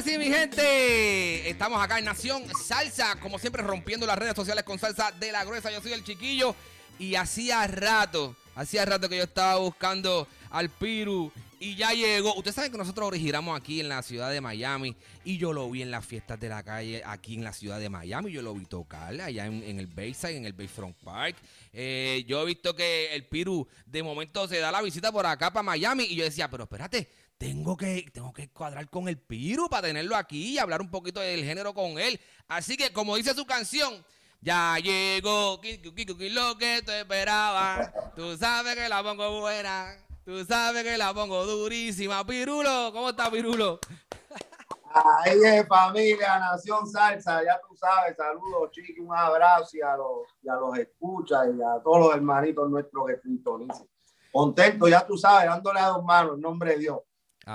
Ahora sí, mi gente, estamos acá en Nación Salsa, como siempre rompiendo las redes sociales con salsa de la gruesa. Yo soy el chiquillo y hacía rato, hacía rato que yo estaba buscando al Piru y ya llegó. Ustedes saben que nosotros originamos aquí en la ciudad de Miami y yo lo vi en las fiestas de la calle aquí en la ciudad de Miami. Yo lo vi tocar allá en, el Bayside, en el Bayfront Park. Eh, yo he visto que el Piru de momento se da la visita por acá para Miami y yo decía, pero espérate, tengo que, tengo que cuadrar con el Piru para tenerlo aquí y hablar un poquito del género con él. Así que, como dice su canción, ya llegó lo que te esperaba. Tú sabes que la pongo buena. Tú sabes que la pongo durísima. Pirulo, ¿cómo está Pirulo? Ahí es familia, Nación Salsa, ya tú sabes, saludos chiqui, un abrazo y a los, y los escuchas y a todos los hermanitos nuestros que sintonizan. Contento, ya tú sabes, dándole a dos manos, en nombre de Dios.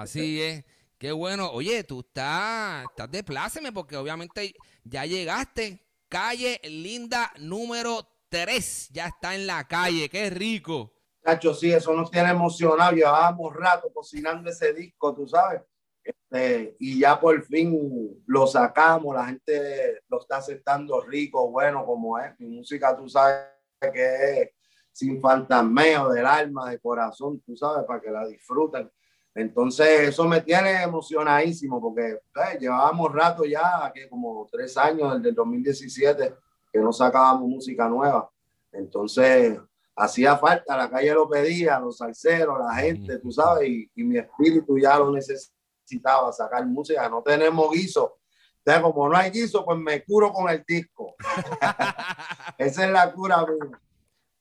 Así es. Qué bueno. Oye, tú estás, estás de pláceme porque obviamente ya llegaste. Calle Linda número 3. Ya está en la calle. Qué rico. Cacho, sí, eso nos tiene emocionado. Llevábamos rato cocinando ese disco, tú sabes. Este, y ya por fin lo sacamos. La gente lo está aceptando rico, bueno, como es. Mi música, tú sabes que es sin fantasmeo del alma, de corazón, tú sabes, para que la disfruten. Entonces, eso me tiene emocionadísimo porque eh, llevábamos rato ya, que como tres años, desde el 2017, que no sacábamos música nueva. Entonces, hacía falta, la calle lo pedía, los salseros, la gente, tú sabes, y, y mi espíritu ya lo necesitaba, sacar música. No tenemos guiso. Entonces, como no hay guiso, pues me curo con el disco. Esa es la cura mía.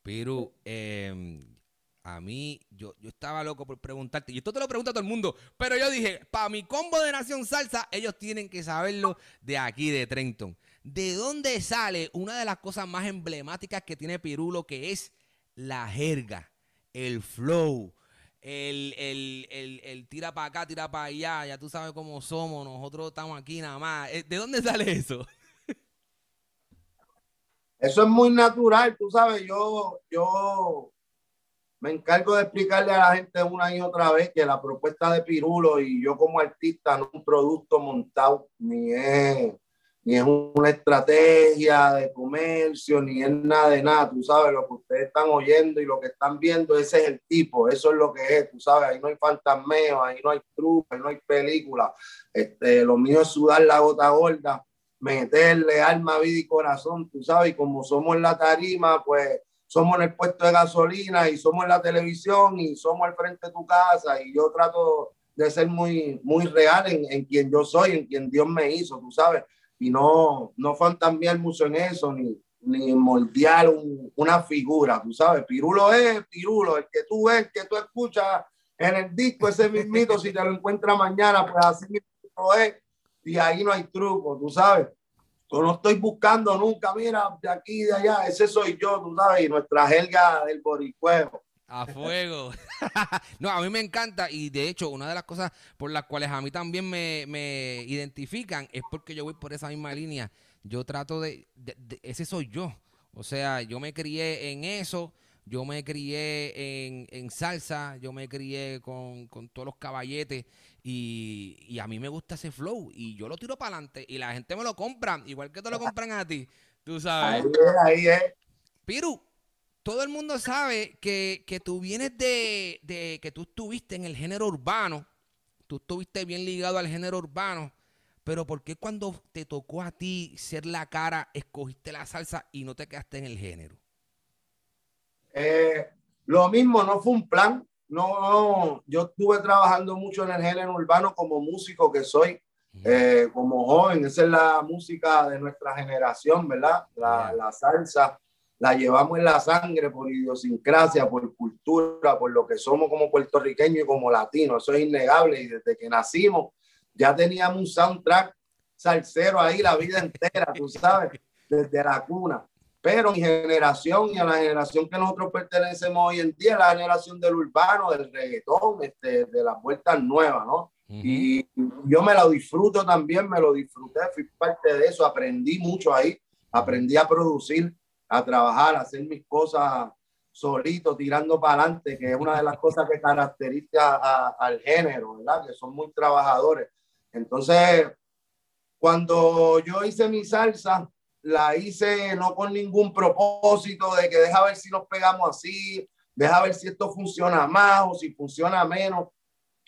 Piru, eh, a mí, yo, yo estaba loco por preguntarte, y esto te lo pregunta todo el mundo, pero yo dije, para mi combo de Nación Salsa, ellos tienen que saberlo de aquí, de Trenton. ¿De dónde sale una de las cosas más emblemáticas que tiene Pirulo, que es la jerga, el flow, el, el, el, el tira para acá, tira para allá, ya tú sabes cómo somos, nosotros estamos aquí nada más. Eh, ¿De dónde sale eso? Eso es muy natural, tú sabes, yo, yo me encargo de explicarle a la gente una y otra vez que la propuesta de Pirulo y yo como artista no es un producto montado, ni es, ni es una estrategia de comercio, ni es nada de nada, tú sabes, lo que ustedes están oyendo y lo que están viendo, ese es el tipo, eso es lo que es, tú sabes, ahí no hay fantasmeo, ahí no hay truco, ahí no hay película, este, lo mío es sudar la gota gorda, meterle alma, vida y corazón, tú sabes, y como somos la tarima, pues somos en el puesto de gasolina y somos en la televisión y somos al frente de tu casa y yo trato de ser muy, muy real en, en quien yo soy, en quien Dios me hizo, tú sabes, y no, no fantamear mucho en eso, ni, ni moldear un, una figura, tú sabes, Pirulo es Pirulo, el que tú ves, que tú escuchas en el disco, ese mismito, si te lo encuentras mañana, pues así mismo es, y ahí no hay truco, tú sabes. Yo no estoy buscando nunca, mira, de aquí de allá, ese soy yo, tú sabes, y nuestra jerga del boricuejo. A fuego. no, a mí me encanta y de hecho una de las cosas por las cuales a mí también me, me identifican es porque yo voy por esa misma línea. Yo trato de, de- de- ese soy yo. O sea, yo me crié en eso, yo me crié en, en salsa, yo me crié con, con todos los caballetes y, y a mí me gusta ese flow y yo lo tiro para adelante y la gente me lo compra, igual que te lo compran a ti, tú sabes. es, ahí es. Piru, todo el mundo sabe que, que tú vienes de, de, que tú estuviste en el género urbano, tú estuviste bien ligado al género urbano, pero ¿por qué cuando te tocó a ti ser la cara, escogiste la salsa y no te quedaste en el género? Eh, lo mismo, no fue un plan. No, no, yo estuve trabajando mucho en el género urbano como músico que soy, eh, como joven. Esa es la música de nuestra generación, ¿verdad? La, la salsa la llevamos en la sangre por idiosincrasia, por cultura, por lo que somos como puertorriqueños y como latinos. Eso es innegable. Y desde que nacimos ya teníamos un soundtrack salsero ahí la vida entera, tú sabes, desde la cuna. Pero mi generación y a la generación que nosotros pertenecemos hoy en día, la generación del urbano, del reggaetón, este, de las vueltas nuevas, ¿no? Y yo me lo disfruto también, me lo disfruté, fui parte de eso, aprendí mucho ahí, aprendí a producir, a trabajar, a hacer mis cosas solito, tirando para adelante, que es una de las cosas que caracteriza al género, ¿verdad? Que son muy trabajadores. Entonces, cuando yo hice mi salsa, la hice no con ningún propósito de que deja ver si nos pegamos así, deja ver si esto funciona más o si funciona menos.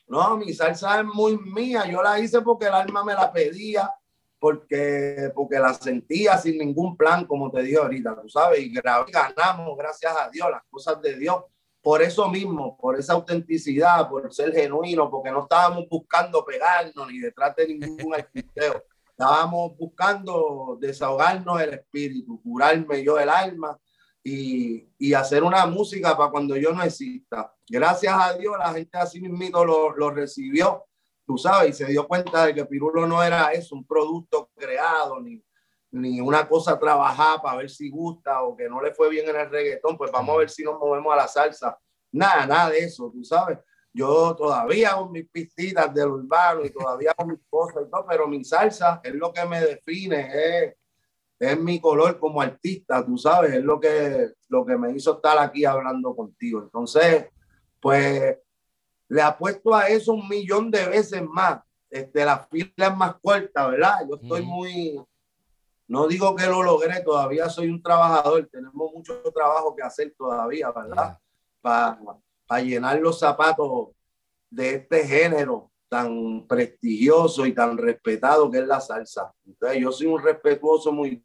No, mi salsa es muy mía. Yo la hice porque el alma me la pedía, porque, porque la sentía sin ningún plan, como te dije ahorita, tú sabes, y ganamos, gracias a Dios, las cosas de Dios. Por eso mismo, por esa autenticidad, por ser genuino, porque no estábamos buscando pegarnos ni detrás de ningún artisteo. Estábamos buscando desahogarnos el espíritu, curarme yo el alma y, y, hacer una música para cuando yo no exista. Gracias a Dios, la gente así mismo lo, lo recibió tú sabes, y se dio cuenta de que Pirulo no era eso, un producto creado, ni, ni una cosa trabajada para ver si gusta o que no le fue bien en el reggaetón, pues vamos a ver si nos movemos a la salsa. Nada, nada de eso, tú sabes. Yo todavía con mis pistitas del urbano y todavía con mis cosas y todo, pero mi salsa es lo que me define, es, es mi color como artista, tú sabes, es lo que, lo que me hizo estar aquí hablando contigo. Entonces, pues le apuesto a eso un millón de veces más. Este, la fila es más corta, ¿verdad? Yo estoy muy, no digo que lo logré, todavía soy un trabajador, tenemos mucho trabajo que hacer todavía, ¿verdad? Para llenar los zapatos de este género tan prestigioso y tan respetado que es la salsa. Entonces, yo soy un respetuoso muy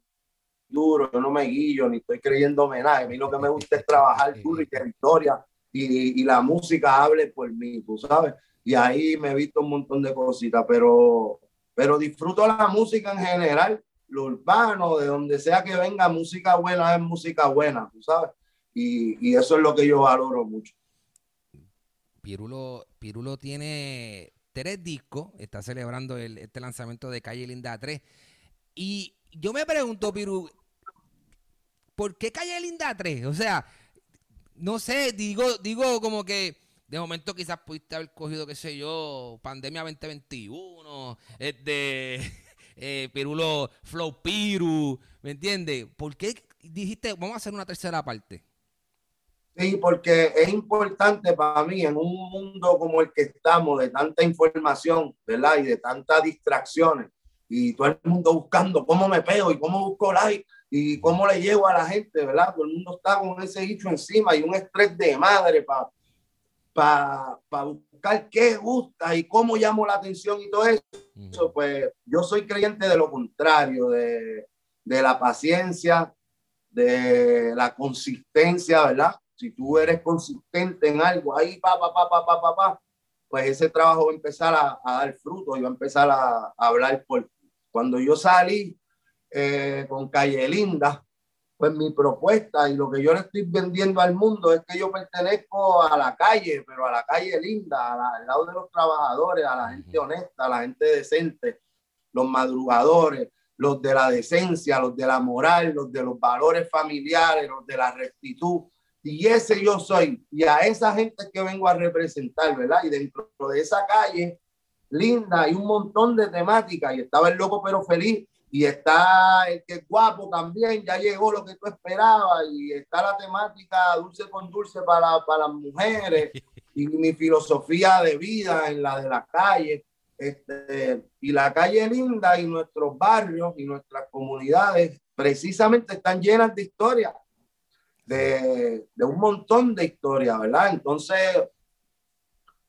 duro, yo no me guillo ni estoy creyendo homenaje. A mí lo que me gusta es trabajar duro y territoria y, y, la música hable por mí, tú sabes. Y ahí me he visto un montón de cositas, pero, pero disfruto la música en general, lo urbano, de donde sea que venga, música buena es música buena, tú sabes. Y, y eso es lo que yo valoro mucho. Pirulo, Pirulo tiene tres discos, está celebrando el, este lanzamiento de Calle Linda 3. Y yo me pregunto, Piru, ¿por qué Calle Linda 3? O sea, no sé, digo, digo como que de momento quizás pudiste haber cogido, qué sé yo, Pandemia 2021, este, eh, Pirulo, Flow Piru, ¿me entiendes? ¿Por qué dijiste, vamos a hacer una tercera parte? Sí, porque es importante para mí en un mundo como el que estamos, de tanta información, ¿verdad? Y de tantas distracciones, y todo el mundo buscando cómo me pego y cómo busco like y cómo le llevo a la gente, ¿verdad? Todo el mundo está con ese dicho encima y un estrés de madre para pa, buscar qué gusta y cómo llamo la atención y todo eso. Pues yo soy creyente de lo contrario, de, de la paciencia, de la consistencia, ¿verdad? Si tú eres consistente en algo, ahí, pa, pa, pa, pa, pa, pa, pa pues ese trabajo va a empezar a, a dar fruto y va a empezar a, a hablar por Cuando yo salí eh, con Calle Linda, pues mi propuesta y lo que yo le estoy vendiendo al mundo es que yo pertenezco a la calle, pero a la calle linda, al lado de los trabajadores, a la gente honesta, a la gente decente, los madrugadores, los de la decencia, los de la moral, los de los valores familiares, los de la rectitud. Y ese yo soy. Y a esa gente que vengo a representar, ¿verdad? Y dentro de esa calle linda hay un montón de temáticas. Y estaba el loco pero feliz. Y está el que es guapo también, ya llegó lo que tú esperabas, y está la temática dulce con dulce para, para las mujeres, y mi filosofía de vida en la de la calle, este, y la calle linda. Y nuestros barrios y nuestras comunidades precisamente están llenas de historia, de, de un montón de historias, ¿verdad? Entonces,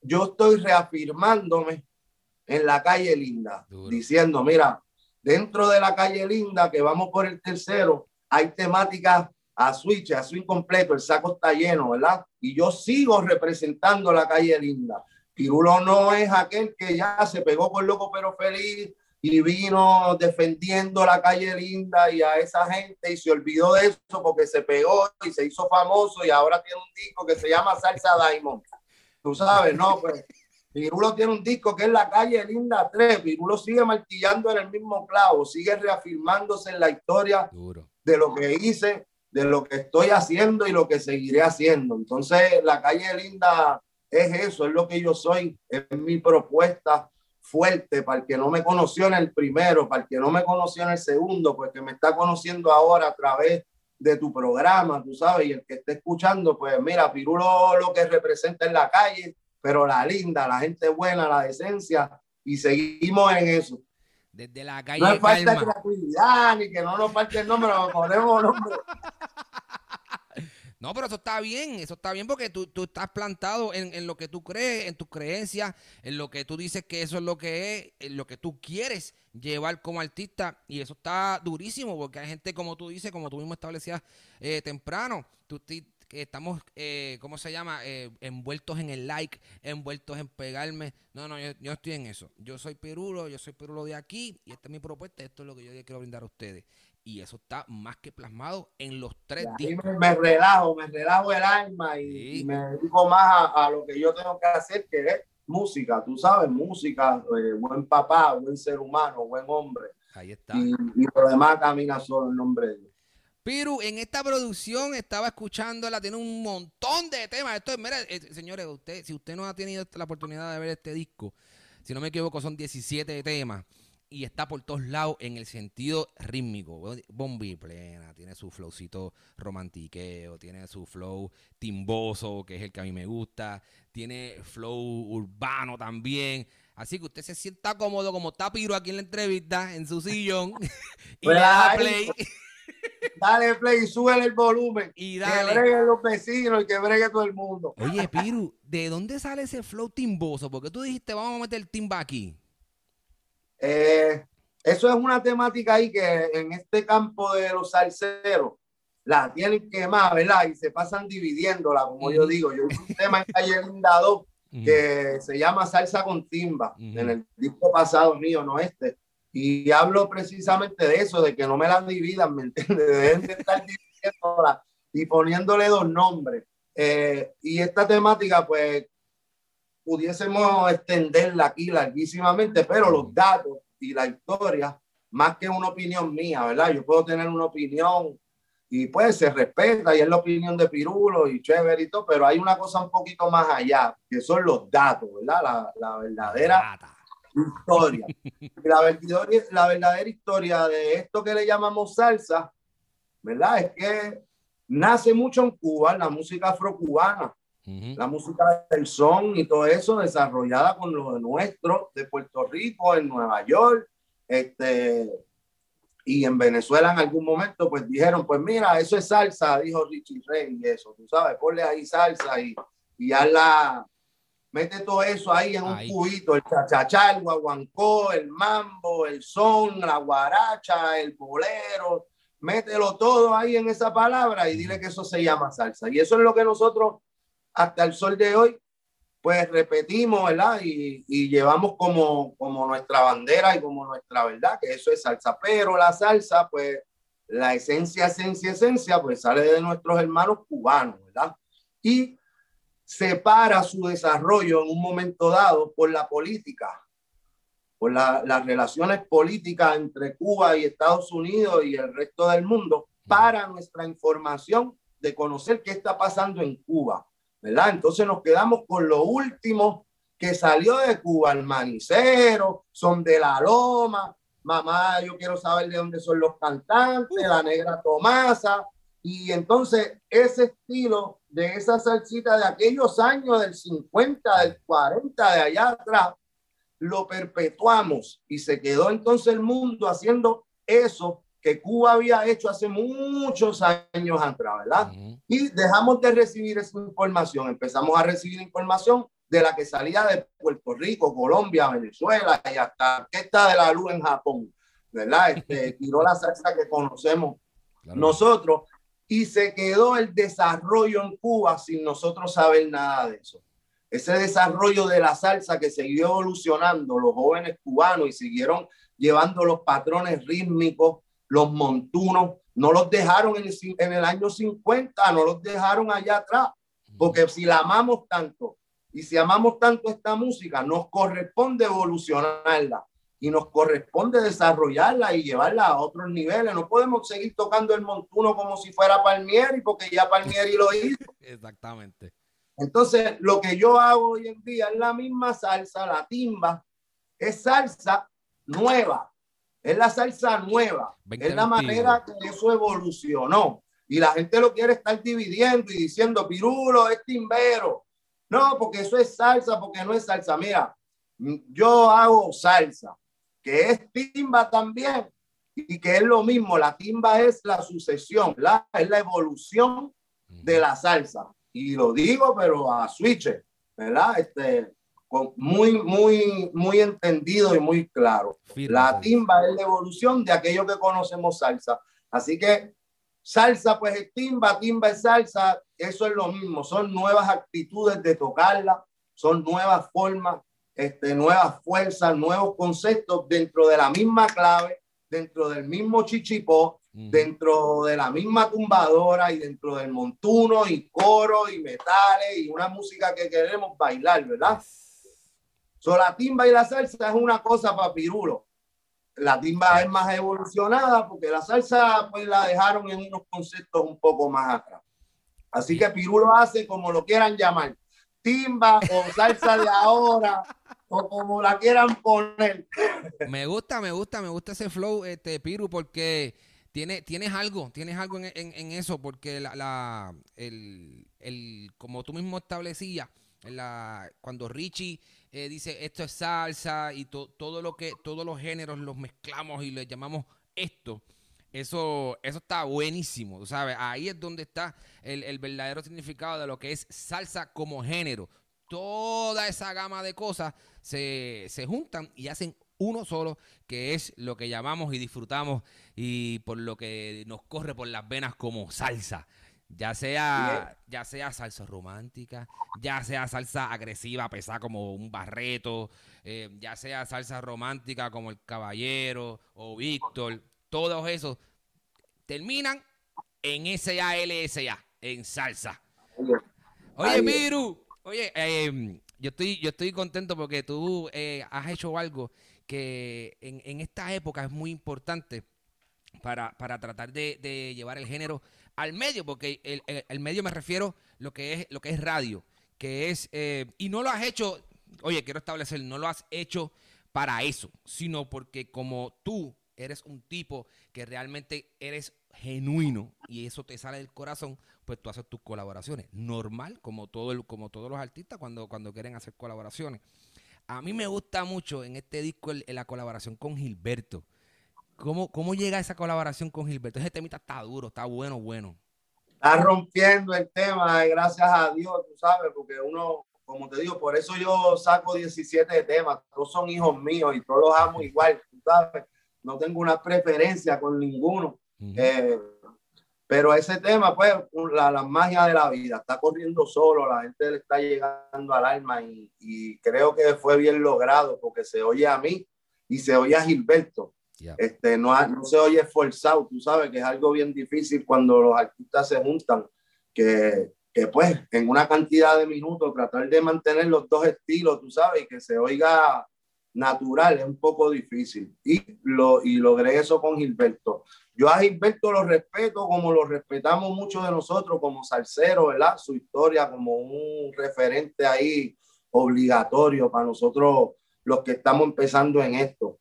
yo estoy reafirmándome en la calle linda, Duro. diciendo, mira, dentro de la calle linda, que vamos por el tercero, hay temáticas a switch, a swing completo, el saco está lleno, ¿verdad? Y yo sigo representando la calle linda. Pirulo no es aquel que ya se pegó con loco pero feliz y vino defendiendo la calle linda y a esa gente y se olvidó de eso porque se pegó y se hizo famoso y ahora tiene un disco que se llama Salsa Diamond. Tú sabes, no, pues Pirulo tiene un disco que es La Calle Linda 3. Pirulo sigue martillando en el mismo clavo, sigue reafirmándose en la historia Duro. de lo que hice, de lo que estoy haciendo y lo que seguiré haciendo. Entonces, La Calle Linda es eso, es lo que yo soy, es mi propuesta fuerte para el que no me conoció en el primero, para el que no me conoció en el segundo, pues que me está conociendo ahora a través de tu programa, tú sabes, y el que esté escuchando, pues mira, Pirulo lo que representa en la calle, pero la linda, la gente buena, la decencia, y seguimos en eso. Desde la calle No es falta de creatividad, ni que no nos falte el nombre, nos ponemos nombre. No, pero eso está bien, eso está bien porque tú, tú estás plantado en, en lo que tú crees, en tus creencias, en lo que tú dices que eso es lo que es, en lo que tú quieres llevar como artista y eso está durísimo porque hay gente como tú dices, como tú mismo establecías eh, temprano, tú estamos, eh, ¿cómo se llama? Eh, envueltos en el like, envueltos en pegarme. No, no, yo, yo estoy en eso. Yo soy Pirulo, yo soy Pirulo de aquí y esta es mi propuesta, esto es lo que yo quiero brindar a ustedes. Y eso está más que plasmado en los tres discos. me, me relajo, me relajo el alma y, Sí. y me dedico más a, a lo que yo tengo que hacer, que es música, tú sabes, música, eh, buen papá, buen ser humano, buen hombre. Ahí está. Y, y lo demás camina solo en nombre de Dios. Piru, en esta producción estaba escuchándola, tiene un montón de temas. Esto es, mira, eh, señores, usted, si usted no ha tenido la oportunidad de ver este disco, si no me equivoco, son 17 temas y está por todos lados en el sentido rítmico. Bombi plena, tiene su flowcito romantiqueo, tiene su flow timboso, que es el que a mí me gusta, tiene flow urbano también. Así que usted se sienta cómodo como está Piru aquí en la entrevista, en su sillón, y le da Ay, play. Dale play, súbele el volumen. Y Que dale. breguen los vecinos y que bregue todo el mundo. Oye, Piru, ¿de dónde sale ese flow timboso? Porque tú dijiste, vamos a meter el timba aquí. Eh, eso es una temática ahí que en este campo de los salseros la tienen quemada, ¿verdad? Y se pasan dividiéndola, como yo digo. Yo hice un tema en Calle Linda 2 que se llama Salsa con Timba, en el disco pasado mío, no este. Y hablo precisamente de eso, de que no me la dividan, ¿me entiendes? Deben de estar dividiéndola y poniéndole dos nombres. Eh, y esta temática, pues, pudiésemos extenderla aquí larguísimamente, pero los datos y la historia, más que una opinión mía, ¿verdad? Yo puedo tener una opinión y pues se respeta y es la opinión de Pirulo y chévere y todo, pero hay una cosa un poquito más allá, que son los datos, ¿verdad? La, la verdadera Rata. historia. La, verdadera, la verdadera historia de esto que le llamamos salsa, ¿verdad? Es que nace mucho en Cuba, la música afrocubana, La música del son y todo eso desarrollada con lo nuestro, de Puerto Rico, en Nueva York, este, y en Venezuela en algún momento, pues dijeron, pues mira, eso es salsa, dijo Richie Rey y eso, tú sabes, ponle ahí salsa y, y la mete todo eso ahí en un Ahí. cubito, el chachachá, el guaguancó, el mambo, el son, la guaracha, el bolero, mételo todo ahí en esa palabra y dile que eso se llama salsa. Y eso es lo que nosotros hasta el sol de hoy, pues repetimos, ¿verdad? Y, y llevamos como, como nuestra bandera y como nuestra verdad, que eso es salsa. Pero la salsa, pues la esencia, esencia, esencia, pues sale de nuestros hermanos cubanos, ¿verdad? Y separa su desarrollo en un momento dado por la política, por la- las relaciones políticas entre Cuba y Estados Unidos y el resto del mundo para nuestra información de conocer qué está pasando en Cuba, ¿verdad? Entonces nos quedamos con lo último que salió de Cuba, el manicero, son de la loma, mamá, yo quiero saber de dónde son los cantantes, la negra Tomasa, y entonces ese estilo de esa salsita de aquellos años del 50, del 40, de allá atrás, lo perpetuamos y se quedó entonces el mundo haciendo eso que Cuba había hecho hace muchos años atrás, ¿verdad? Y dejamos de recibir esa información, empezamos a recibir información de la que salía de Puerto Rico, Colombia, Venezuela y hasta Orquesta de la Luz en Japón, ¿verdad? Este, tiró la salsa que conocemos Claro. nosotros y se quedó el desarrollo en Cuba sin nosotros saber nada de eso. Ese desarrollo de la salsa que siguió evolucionando los jóvenes cubanos y siguieron llevando los patrones rítmicos, los montunos, no los dejaron en el, cin- en el año 50, no los dejaron allá atrás, porque si la amamos tanto y si amamos tanto esta música, nos corresponde evolucionarla y nos corresponde desarrollarla y llevarla a otros niveles. No podemos seguir tocando el montuno como si fuera Palmieri, porque ya Palmieri lo hizo. Exactamente. Entonces, lo que yo hago hoy en día es la misma salsa, la timba, es salsa nueva, es la salsa nueva, es la 2021. manera que eso evolucionó. Y la gente lo quiere estar dividiendo y diciendo, Pirulo es timbero. No, porque eso es salsa, porque no es salsa. Mira, yo hago salsa, que es timba también, y que es lo mismo. La timba es la sucesión, la, es la evolución de la salsa. Y lo digo, pero a switch, ¿verdad? Este, muy, muy, muy entendido y muy claro. Firme, La timba es la evolución de aquello que conocemos salsa. Así que salsa pues es timba, timba es salsa, eso es lo mismo, son nuevas actitudes de tocarla, son nuevas formas, este, nuevas fuerzas, nuevos conceptos dentro de la misma clave, dentro del mismo chichipó, Ujú. dentro de la misma tumbadora y dentro del montuno y coro y metales y una música que queremos bailar, ¿verdad? So, la timba y la salsa es una cosa para Pirulo. La timba es más evolucionada porque la salsa pues la dejaron en unos conceptos un poco más atrás. Así que Pirulo hace como lo quieran llamar, timba o salsa de ahora o como la quieran poner. Me gusta, me gusta, me gusta ese flow, este Piru, porque tiene, tienes algo, tienes algo en, en- en eso, porque la, la- el, el- como tú mismo establecías, la, cuando Richie eh, dice esto es salsa y to- todo lo que, todos los géneros los mezclamos y le llamamos esto. Eso, eso está buenísimo, sabes. Ahí es donde está el, el verdadero significado de lo que es salsa como género. Toda esa gama de cosas se, se juntan y hacen uno solo, que es lo que llamamos y disfrutamos y por lo que nos corre por las venas como salsa. Ya sea, ya sea salsa romántica, ya sea salsa agresiva, pesada como un barreto, eh, ya sea salsa romántica como el caballero o Víctor, todos esos terminan en SALSA, en salsa. Oye. Miru, oye, eh, yo estoy, yo estoy contento porque tú eh, has hecho algo que en, en esta época es muy importante para, para tratar de, de llevar el género al medio, porque el, el- medio me refiero lo que es lo que es radio, que es eh, y no lo has hecho, oye, quiero establecer, no lo has hecho para eso, sino porque como tú eres un tipo que realmente eres genuino y eso te sale del corazón, pues tú haces tus colaboraciones. Normal, como todo el, como todos los artistas cuando, cuando quieren hacer colaboraciones. A mí me gusta mucho en este disco el- la colaboración con Gilberto. ¿Cómo, ¿Cómo llega esa colaboración con Gilberto? Ese temita está duro, está bueno, bueno. Está rompiendo el tema, y gracias a Dios, tú sabes, porque uno, como te digo, por eso yo saco 17 temas, todos son hijos míos y todos los amo igual, tú sabes. No tengo una preferencia con ninguno. Ujú. Eh, pero ese tema, pues, la, la magia de la vida, está corriendo solo, la gente le está llegando al alma y, y creo que fue bien logrado porque se oye a mí y se oye a Gilberto. Este, no, se oye esforzado, tú sabes que es algo bien difícil cuando los artistas se juntan, que, que pues en una cantidad de minutos tratar de mantener los dos estilos, tú sabes, y que se oiga natural es un poco difícil. Y, lo, y logré eso con Gilberto. Yo a Gilberto lo respeto como lo respetamos muchos de nosotros como salsero, ¿verdad? Su historia como un referente ahí obligatorio para nosotros los que estamos empezando en esto.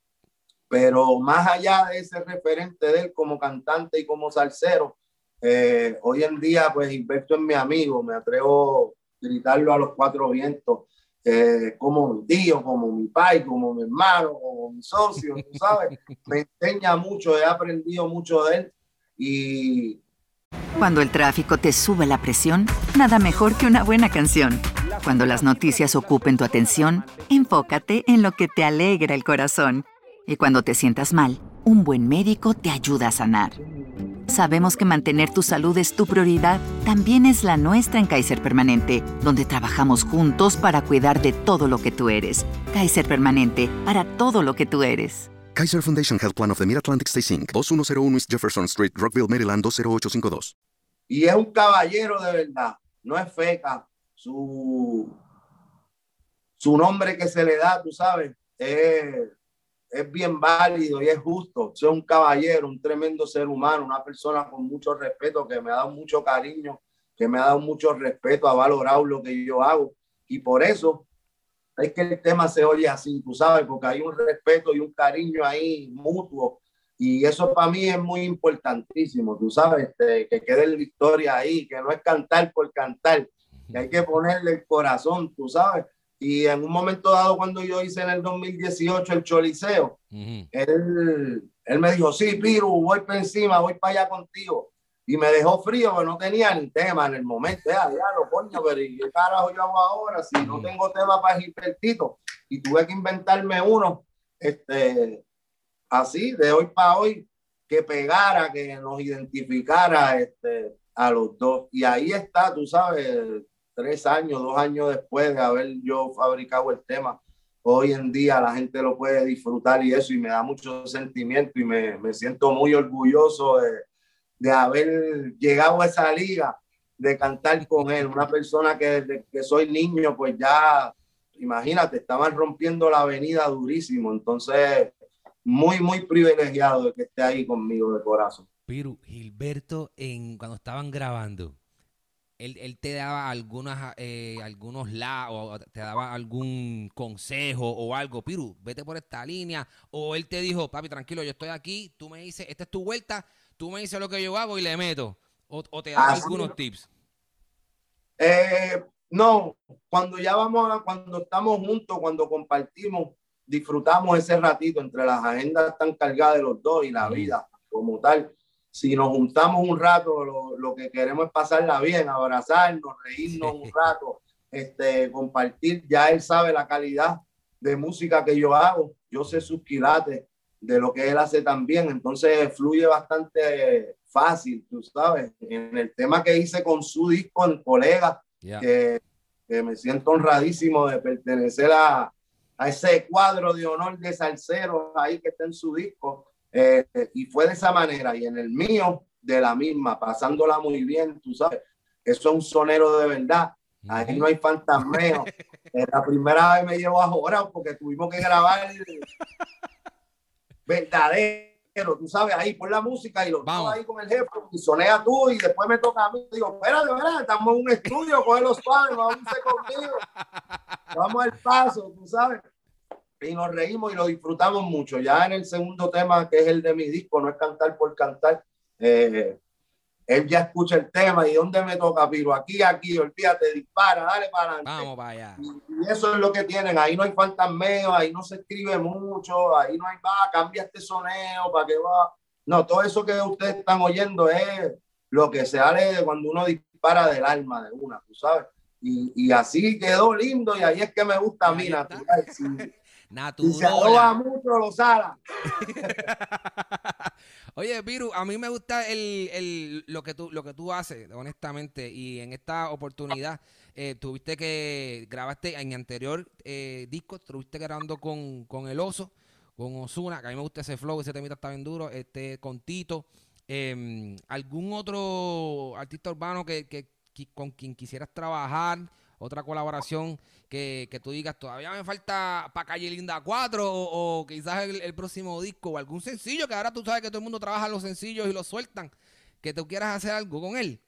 Pero más allá de ese referente de él como cantante y como salsero, eh, hoy en día pues Gilberto es mi amigo, me atrevo a gritarlo a los cuatro vientos. eh, como mi tío, como mi pai, como mi hermano, como mi socio, tú sabes, me enseña mucho, he aprendido mucho de él y... Cuando el tráfico te sube la presión, nada mejor que una buena canción. Cuando las noticias ocupen tu atención, enfócate en lo que te alegra el corazón. Y cuando te sientas mal, un buen médico te ayuda a sanar. Sabemos que mantener tu salud es tu prioridad, también es la nuestra en Kaiser Permanente, donde trabajamos juntos para cuidar de todo lo que tú eres. Kaiser Permanente, para todo lo que tú eres. Kaiser Foundation Health Plan of the Mid-Atlantic Stay Inc., 2101 East Jefferson Street, Rockville, Maryland, 20852. Y es un caballero de verdad, no es feca. Su, su nombre que se le da, tú sabes, es es bien válido y es justo. Soy un caballero, un tremendo ser humano, una persona con mucho respeto, que me ha dado mucho cariño, que me ha dado mucho respeto, ha valorado lo que yo hago. Y por eso es que el tema se oye así, tú sabes, porque hay un respeto y un cariño ahí mutuo. Y eso para mí es muy importantísimo, tú sabes, este, que quede la historia ahí, que no es cantar por cantar, que hay que ponerle el corazón, tú sabes y en un momento dado, cuando yo hice en el 2018 el Choliseo, él, él me dijo, sí, Piru, voy para encima, voy para allá contigo. Y me dejó frío, porque no tenía ni tema en el momento. Ya, ya lo coño, pero ¿y qué carajo yo hago ahora si no tengo tema para Gilbertito? Y tuve que inventarme uno, este, así, de hoy para hoy, que pegara, que nos identificara este, a los dos. Y ahí está, tú sabes, tres años, dos años después de haber yo fabricado el tema, hoy en día la gente lo puede disfrutar y eso, y me da mucho sentimiento y me, me siento muy orgulloso de, de, haber llegado a esa liga, de cantar con él, una persona que desde que soy niño, pues ya, imagínate, estaban rompiendo la avenida durísimo, entonces muy, muy privilegiado de que esté ahí conmigo de corazón. Pero Gilberto, en, cuando estaban grabando, él, te daba algunas, eh, algunos la o te daba algún consejo o algo, Piru, vete por esta línea, o él te dijo, papi, tranquilo, yo estoy aquí, tú me dices, esta es tu vuelta, tú me dices lo que yo hago y le meto, o, te da algunos tips. Eh, no, cuando ya vamos, a, cuando estamos juntos, cuando compartimos, disfrutamos ese ratito entre las agendas tan cargadas de los dos y la vida como tal si nos juntamos un rato, lo, que queremos es pasarla bien, abrazarnos, reírnos un rato, este, compartir. Ya él sabe la calidad de música que yo hago. Yo sé sus quilates de lo que él hace también. Entonces fluye bastante fácil, tú sabes. En el tema que hice con su disco en Colega, que, me siento honradísimo de pertenecer a, a ese cuadro de honor de salseros ahí que está en su disco eh, y fue de esa manera. Y en el mío, de la misma, pasándola muy bien, tú sabes. Eso es un sonero de verdad. Ahí no hay fantasmeo. La primera vez me llevó a jorar porque tuvimos que grabar verdadero, tú sabes, ahí por la música y lo Vamos. ahí con el jefe y sonea tú y después me toca a mí. Digo, espérate, espérate, estamos en un estudio, coge los padres, vamos a conmigo. Vamos al paso, tú sabes y nos reímos y lo disfrutamos mucho. Ya en el segundo tema, que es el de mi disco, no es cantar por cantar, eh, él ya escucha el tema y dónde me toca, Piro, aquí, aquí, olvídate, dispara, dale para adelante. Vamos para allá. Y, eso es lo que tienen, ahí no hay fantasmeo, ahí no se escribe mucho, ahí no hay, va, cambia este soneo, para que va. No, todo eso que ustedes están oyendo es lo que se sale cuando uno dispara del alma de una, tú sabes. Y, y así quedó lindo y ahí es que me gusta a mí, natural. Natural. se adoba mucho los alas. Oye, Viru, a mí me gusta el, el, lo, que tú, lo que tú haces, honestamente. Y en esta oportunidad, eh, tuviste que grabaste en anterior eh, disco, estuviste grabando con, con El Oso, con Osuna, que a mí me gusta ese flow, ese temita está bien duro, este, con Tito. Em, ¿Algún otro artista urbano que, que, con quien quisieras trabajar? Otra colaboración que, que, tú digas, todavía me falta para Calle Linda 4 o, quizás el, próximo disco o algún sencillo, que ahora tú sabes que todo el mundo trabaja los sencillos y los sueltan, que tú quieras hacer algo con él.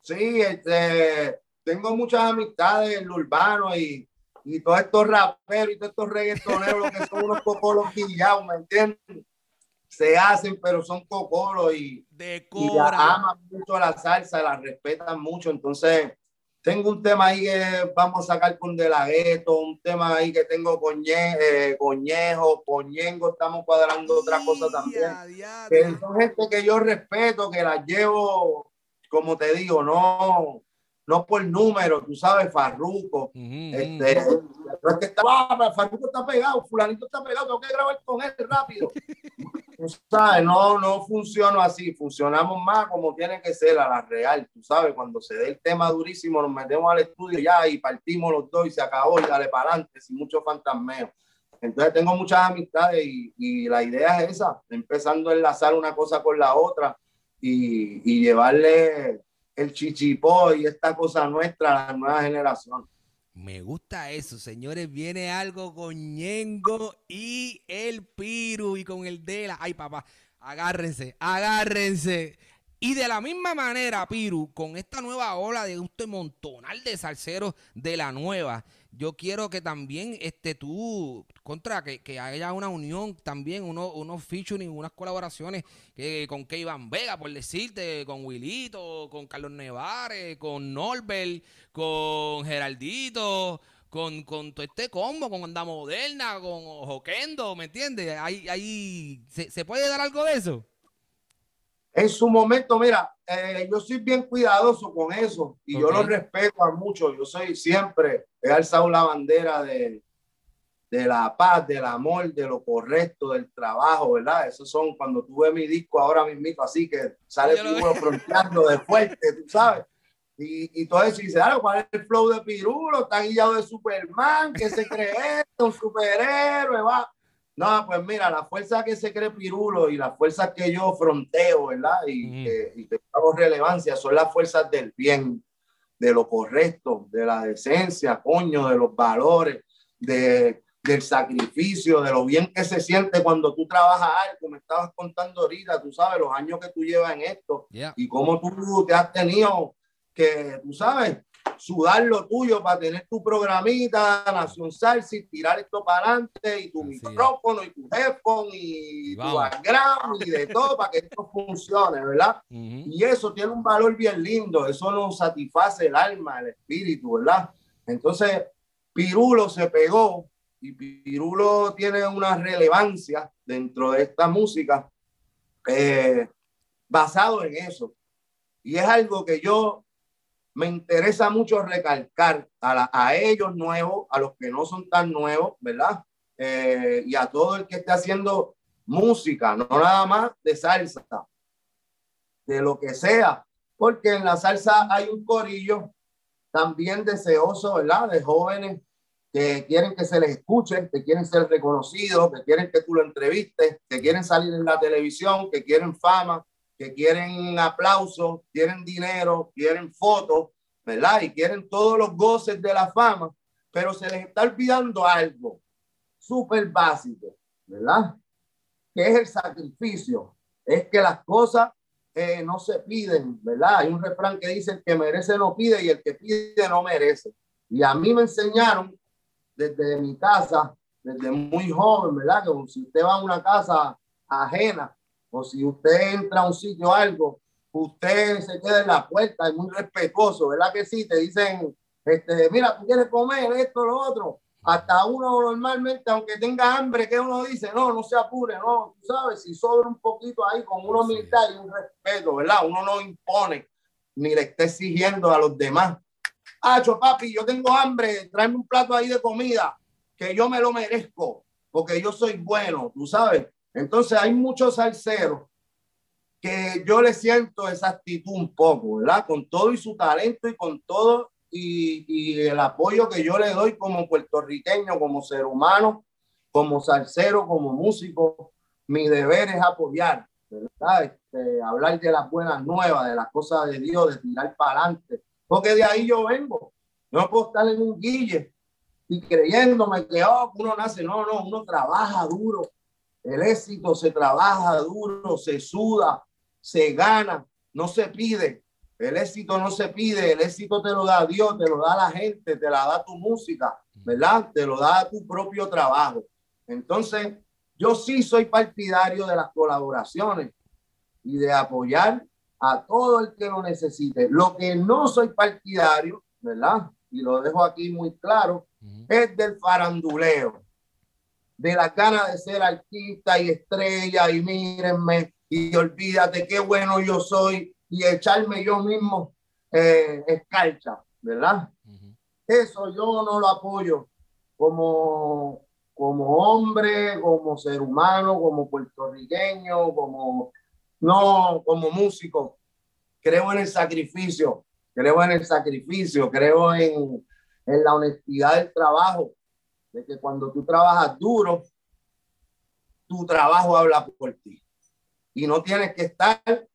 Sí, este, tengo muchas amistades en lo urbano y, y todos estos raperos y todos estos reggaetoneros que son unos cocolos guillados, ¿me entiendes? Se hacen, pero son cocolos y, y aman mucho la salsa, la respetan mucho, entonces tengo un tema ahí que vamos a sacar con De La Gueto, un tema ahí que tengo con eh, Coñejo, Coñengo, estamos cuadrando otra cosa también. Que son gente que yo respeto, que las llevo, como te digo, no, no por número, tú sabes, Farruco. este, no es que está, ah, Farruco está pegado, fulanito está pegado, tengo que grabar con él rápido. tú sabes, no, no funciona así, funcionamos más como tiene que ser a la real, tú sabes, cuando se dé el tema durísimo, nos metemos al estudio ya y partimos los dos y se acabó y dale para adelante, sin mucho fantasmeo. Entonces tengo muchas amistades y, y, la idea es esa, empezando a enlazar una cosa con la otra y, y llevarle el chichipó y esta cosa nuestra la nueva generación. Me gusta eso, señores. Viene algo con Ñengo y el Piru y con el Dela. Ay, papá, agárrense, agárrense. Y de la misma manera, Piru, con esta nueva ola de un montonal de salseros de la nueva, yo quiero que también este, tú, contra, que, haya una unión también, unos, unos featuring, unas colaboraciones que, con Keivan Vega, por decirte, con Wilito, con Carlos Nevares, con Norbert, con Geraldito, con, con todo este combo, con Onda Moderna, con Joquendo, ¿me entiendes? Ahí, ahí, ¿se, ¿se puede dar algo de eso? En su momento, mira, eh, yo soy bien cuidadoso con eso y yo lo respeto a mucho. Yo soy siempre, he alzado la bandera de, de la paz, del amor, de lo correcto, del trabajo, ¿verdad? Esos son cuando tuve mi disco ahora mismo, así que sale Pirulo fronteando de fuerte, tú sabes. Y, y todo eso, y dice, ah, ¿cuál es el flow de Pirulo? Está guiado de Superman, que se cree un superhéroe, va. No, pues mira, la fuerza que se cree Pirulo y las fuerzas que yo fronteo, ¿verdad? Y, que, y hago relevancia son las fuerzas del bien, de lo correcto, de la decencia, coño, de los valores, de, del sacrificio, de lo bien que se siente cuando tú trabajas algo. Me estabas contando ahorita, tú sabes, los años que tú llevas en esto y cómo tú te has tenido que, tú sabes, sudar lo tuyo para tener tu programita, Nación Salsa y tirar esto para adelante y tu micrófono y tu headphone y, tu background y de todo para que esto funcione, ¿verdad? Y eso tiene un valor bien lindo, eso nos satisface el alma, el espíritu, ¿verdad? Entonces, Pirulo se pegó y Pirulo tiene una relevancia dentro de esta música eh, basado en eso. Y es algo que yo me interesa mucho recalcar a, ellos nuevos, a los que no son tan nuevos, ¿verdad? Eh, y a todo el que esté haciendo música, no nada más de salsa, de lo que sea, porque en la salsa hay un corillo también deseoso, ¿verdad? De jóvenes que quieren que se les escuche, que quieren ser reconocidos, que quieren que tú lo entrevistes, que quieren salir en la televisión, que quieren fama, que quieren aplausos, quieren dinero, quieren fotos, ¿verdad? Y quieren todos los goces de la fama, pero se les está olvidando algo súper básico, ¿verdad? Que es el sacrificio. Es que las cosas eh, no se piden, ¿verdad? Hay un refrán que dice, el que merece no pide y el que pide no merece. Y a mí me enseñaron desde mi casa, desde muy joven, ¿verdad? Que si usted va a una casa ajena, o si usted entra a un sitio algo, usted se queda en la puerta, es muy respetuoso, ¿verdad que sí? Te dicen, este, mira, tú quieres comer esto, lo otro. Hasta uno normalmente, aunque tenga hambre, que uno dice, no, no se apure, no, tú sabes, si sobra un poquito ahí con uno militar y un respeto, ¿verdad? Uno no impone ni le está exigiendo a los demás. Acho, papi, yo tengo hambre, tráeme un plato ahí de comida, que yo me lo merezco, porque yo soy bueno, tú sabes. Entonces hay muchos salseros que yo le siento esa actitud un poco, ¿verdad? Con todo y su talento y con todo y, y, el apoyo que yo le doy como puertorriqueño, como ser humano, como salsero, como músico, mi deber es apoyar, ¿verdad? Este, hablar de las buenas nuevas, de las cosas de Dios, de tirar para adelante, porque de ahí yo vengo. No puedo estar en un guille y creyéndome que oh, uno nace, no, no, uno trabaja duro, el éxito se trabaja duro, se suda, se gana, no se pide. El éxito no se pide, el éxito te lo da Dios, te lo da la gente, te la da tu música, ¿verdad? Te lo da tu propio trabajo. Entonces, yo sí soy partidario de las colaboraciones y de apoyar a todo el que lo necesite. Lo que no soy partidario ¿verdad? Y lo dejo aquí muy claro, es del faranduleo, de la ganas de ser artista y estrella y mírenme y olvídate qué bueno yo soy y echarme yo mismo eh, escarcha, ¿verdad? Eso yo no lo apoyo como, como hombre, como ser humano, como puertorriqueño, como no, como músico. Creo en el sacrificio, creo en el sacrificio, creo en, en la honestidad del trabajo, de que cuando tú trabajas duro, tu trabajo habla por ti. Y no tienes que estar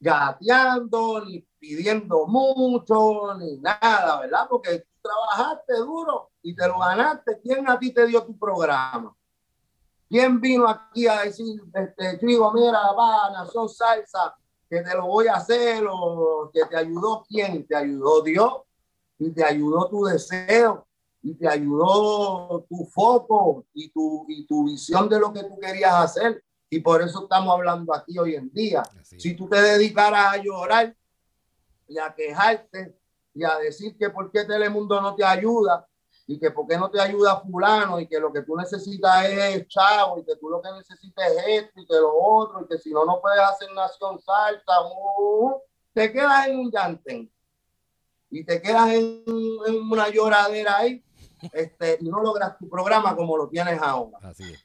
gateando, ni pidiendo mucho, ni nada, ¿verdad? Porque tú trabajaste duro y te lo ganaste. ¿Quién a ti te dio tu programa? ¿Quién vino aquí a decir, este, chico, mira, va, son salsa, que te lo voy a hacer, o que te ayudó quién? Te ayudó Dios y te ayudó tu deseo y te ayudó tu foco y tu, y tu visión de lo que tú querías hacer. Y por eso estamos hablando aquí hoy en día. Si tú te dedicaras a llorar y a quejarte y a decir que por qué Telemundo no te ayuda y que por qué no te ayuda fulano y que lo que tú necesitas es chavo y que tú lo que necesitas es esto y que lo otro y que si no, no puedes hacer nación salta, uh, te quedas en un llante y te quedas en, en una lloradera ahí este, no logras tu programa como lo tienes ahora.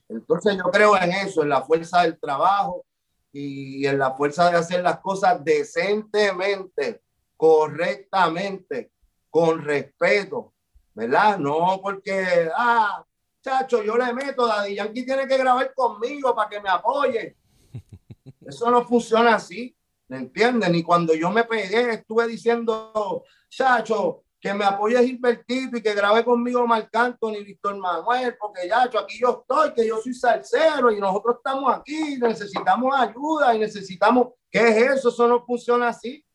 Entonces yo creo en eso, en la fuerza del trabajo y en la fuerza de hacer las cosas decentemente, correctamente, con respeto, ¿verdad? No porque, ah, chacho, yo le meto, Daddy Yankee tiene que grabar conmigo para que me apoye. Eso no funciona así, ¿me entienden? Y cuando yo me pegué, estuve diciendo, chacho, que me apoye Gilbertito y que grabe conmigo Marc Anthony y Víctor Manuel, porque ya, yo aquí yo estoy, que yo soy salsero y nosotros estamos aquí, necesitamos ayuda y necesitamos, ¿qué es eso? Eso no funciona así.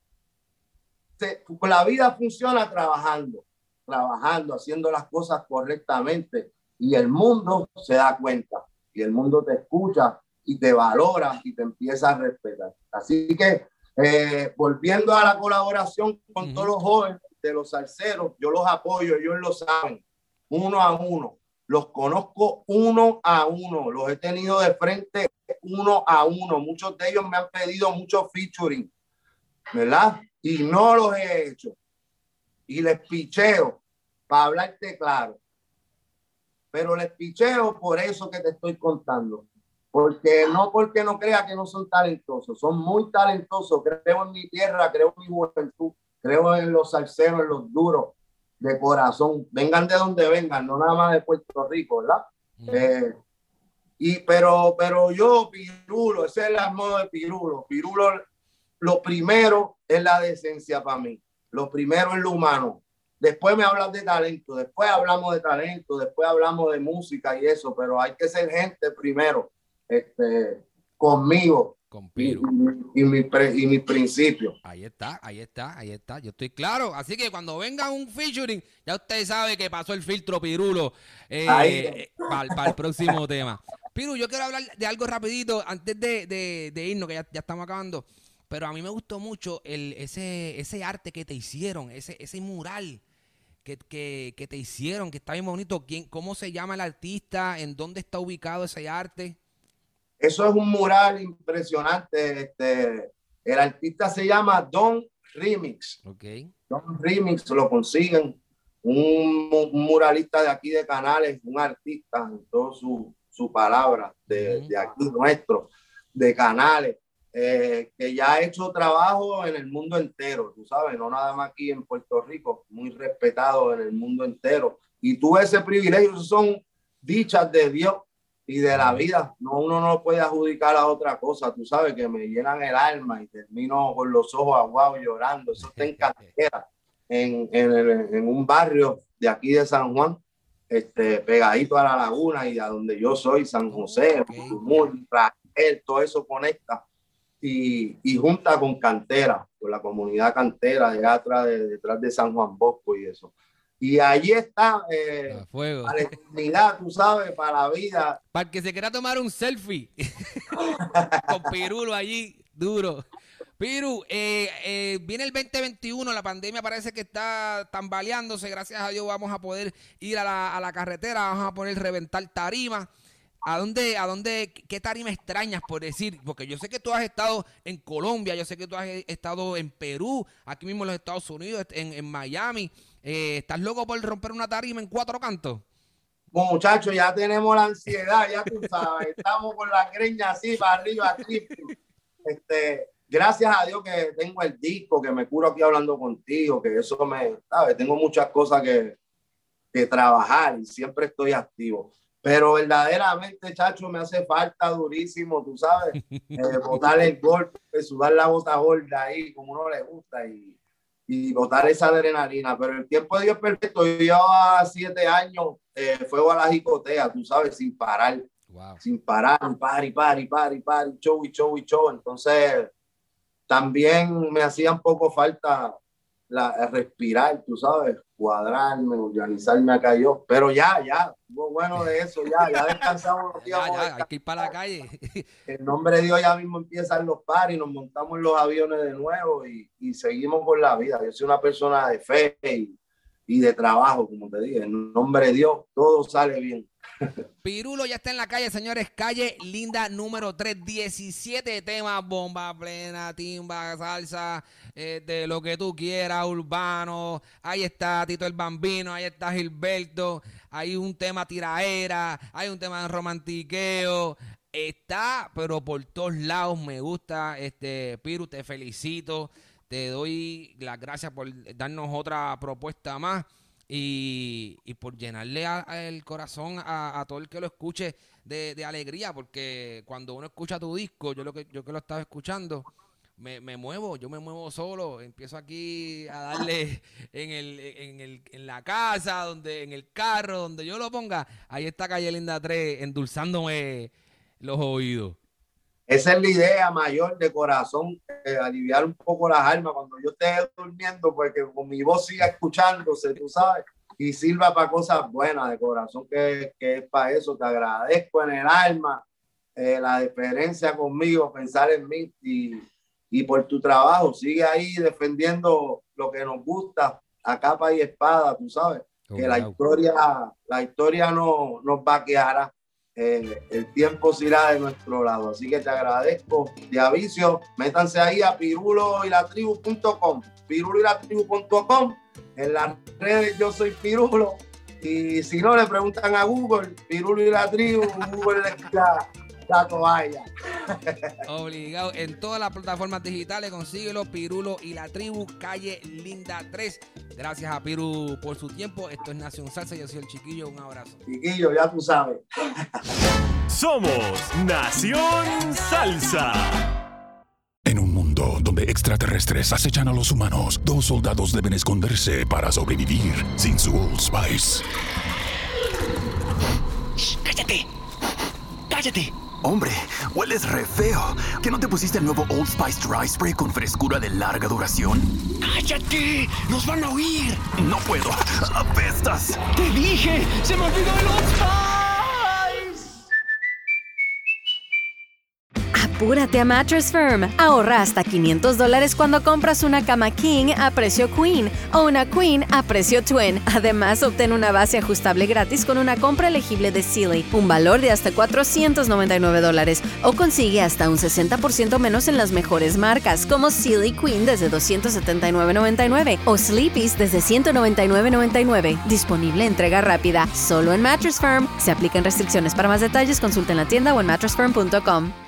la vida funciona trabajando, trabajando, haciendo las cosas correctamente y el mundo se da cuenta y el mundo te escucha y te valora y te empieza a respetar. Así que, eh, volviendo a la colaboración con todos los jóvenes, de los salseros, yo los apoyo, ellos lo saben, uno a uno. Los conozco uno a uno, los he tenido de frente uno a uno. Muchos de ellos me han pedido mucho featuring, ¿verdad? Y no los he hecho. Y les picheo, para hablarte claro. Pero les picheo por eso que te estoy contando. Porque no porque no crea que no son talentosos, son muy talentosos. Creo en mi tierra, creo en mi juventud creo en los salseros, en los duros de corazón, vengan de donde vengan, no nada más de Puerto Rico, ¿verdad? Eh, y pero, pero yo, Pirulo, ese es el modo de Pirulo. Pirulo, lo primero es la decencia para mí. Lo primero es lo humano. Después me hablas de talento, después hablamos de talento, después hablamos de música y eso, pero hay que ser gente primero, este, conmigo, con Piru. Y, mi, y mi principio. Ahí está, ahí está, ahí está. Yo estoy claro. Así que cuando venga un featuring, ya usted sabe que pasó el filtro Pirulo eh, para el próximo tema. Piru, yo quiero hablar de algo rapidito antes de, de, irnos, que ya, estamos acabando. Pero a mí me gustó mucho el, ese, ese arte que te hicieron, ese, ese mural que, que, que te hicieron, que está bien bonito. ¿Quién, ¿Cómo se llama el artista? ¿En dónde está ubicado ese arte? Eso es un mural impresionante. Este, el artista se llama Don Remix. Okay. Don Remix lo consiguen. Un, muralista de aquí de Canales, un artista en toda su, su palabra de, de, aquí nuestro, de Canales, eh, que ya ha hecho trabajo en el mundo entero, tú sabes, no nada más aquí en Puerto Rico, muy respetado en el mundo entero. Y tuve ese privilegio, son dichas de Dios y de la vida. No, uno no puede adjudicar a otra cosa. Tú sabes que me llenan el alma y termino con los ojos aguados llorando. Eso está en cantera, en, en, en, un barrio de aquí de San Juan, este, pegadito a la laguna y a donde yo soy, San José, okay. todo eso conecta. Y, y, junta con cantera, con la comunidad cantera de atrás, de, detrás de San Juan Bosco y eso. Y allí está, eh, fuego. para la eternidad, tú sabes, para la vida. Para que se quiera tomar un selfie con Pirulo allí, duro. Piru, eh, eh, viene el 2021, la pandemia parece que está tambaleándose, gracias a Dios vamos a poder ir a la, a la carretera, vamos a poder reventar tarima. ¿A dónde, a dónde, qué tarima extrañas por decir? Porque yo sé que tú has estado en Colombia, yo sé que tú has estado en Perú, aquí mismo en los Estados Unidos, en, Miami. Eh, ¿Estás loco por romper una tarima en cuatro cantos? Muchachos, ya tenemos la ansiedad, ya tú sabes, estamos con la greña así para arriba. Este, gracias a Dios que tengo el disco, que me curo aquí hablando contigo, que eso me, ¿sabes? Tengo muchas cosas que, que trabajar y siempre estoy activo. Pero verdaderamente, chacho, me hace falta durísimo, tú sabes, eh, botar el golpe, sudar la bota gorda ahí, como uno le gusta, y, y botar esa adrenalina. Pero el tiempo de Dios perfecto, yo llevaba siete años, eh, fuego a la jicotea, tú sabes, sin parar, sin parar, par y par y par y par, y show y show y show. Entonces, también me hacía un poco falta la, respirar, tú sabes, cuadrarme, organizarme acá yo. Pero ya, ya, bueno de eso, ya, ya descansamos los días. ya, hay que ir para la calle. En nombre de Dios ya mismo empiezan los paris, nos montamos en los aviones de nuevo y, y seguimos con la vida. Yo soy una persona de fe y, y de trabajo, como te dije. En nombre de Dios, todo sale bien. Pirulo ya está en la calle, señores. Calle Linda número 3. 17 temas, bomba plena, timba, salsa, eh, de lo que tú quieras, urbano. Ahí está Tito el Bambino, ahí está Gilberto. Hay un tema tiraera, hay un tema de romantiqueo. Está, pero por todos lados me gusta. Este, Piru, te felicito. Te doy las gracias por darnos otra propuesta más y, por llenarle el corazón a, todo el que lo escuche de, alegría, porque cuando uno escucha tu disco, yo lo que yo que lo estaba escuchando, me, muevo, yo me muevo solo, empiezo aquí a darle en, el, en, el, en la casa, donde en el carro, donde yo lo ponga, ahí está Calle Linda 3 endulzándome los oídos. Esa es la idea mayor de corazón, eh, aliviar un poco las almas cuando yo esté durmiendo, porque con mi voz siga escuchándose, tú sabes, y sirva para cosas buenas de corazón, que, que es para eso. Te agradezco en el alma eh, la diferencia conmigo, pensar en mí y, y por tu trabajo. Sigue ahí defendiendo lo que nos gusta a capa y espada, tú sabes, que la historia, la historia no nos vaqueará el tiempo se irá de nuestro lado. Así que te agradezco de aviso. Métanse ahí a pirulo y la tribu.com. Pirulo y la tribu.com. En las redes yo soy Pirulo. Y si no, le preguntan a Google, Pirulo y la tribu, Google les la toalla. Obligado. En todas las plataformas digitales, consíguelo, Pirulo y la tribu, calle Linda 3. Gracias a Piru por su tiempo. Esto es Nación Salsa. Yo soy el chiquillo. Un abrazo. Chiquillo, ya tú sabes. Somos Nación Salsa. En un mundo donde extraterrestres acechan a los humanos, dos soldados deben esconderse para sobrevivir sin su Old Spice. ¡Cállate! ¡Cállate! Hombre, hueles re feo. ¿Que no te pusiste el nuevo Old Spice Dry Spray con frescura de larga duración? ¡Cállate! ¡Nos van a oír! No puedo. ¡Apestas! ¡Te dije! ¡Se me olvidó el Old Spice! Apúrate a Mattress Firm. Ahorra hasta 500 dólares cuando compras una cama King a precio Queen o una Queen a precio Twin. Además, obtén una base ajustable gratis con una compra elegible de Sealy, un valor de hasta 499 dólares, o consigue hasta un 60% menos en las mejores marcas, como Sealy Queen desde 279.99 o Sleepy's desde 199.99. Disponible entrega rápida, solo en Mattress Firm. Se aplican restricciones. Para más detalles, consulte en la tienda o en mattressfirm.com.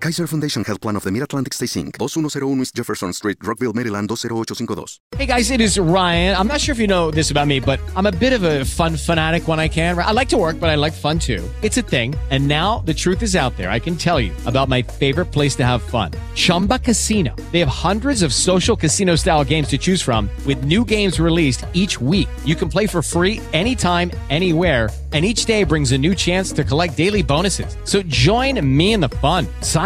Kaiser Foundation Health Plan of the Mid-Atlantic Stay Inc., 2101 East Jefferson Street, Rockville, Maryland, 20852. Hey guys, it is Ryan. I'm not sure if you know this about me, but I'm a bit of a fun fanatic when I can. I like to work, but I like fun too. It's a thing. And now the truth is out there. I can tell you about my favorite place to have fun. Chumba Casino. They have hundreds of social casino style games to choose from with new games released each week. You can play for free anytime, anywhere and each day brings a new chance to collect daily bonuses. So join me in the fun. Sign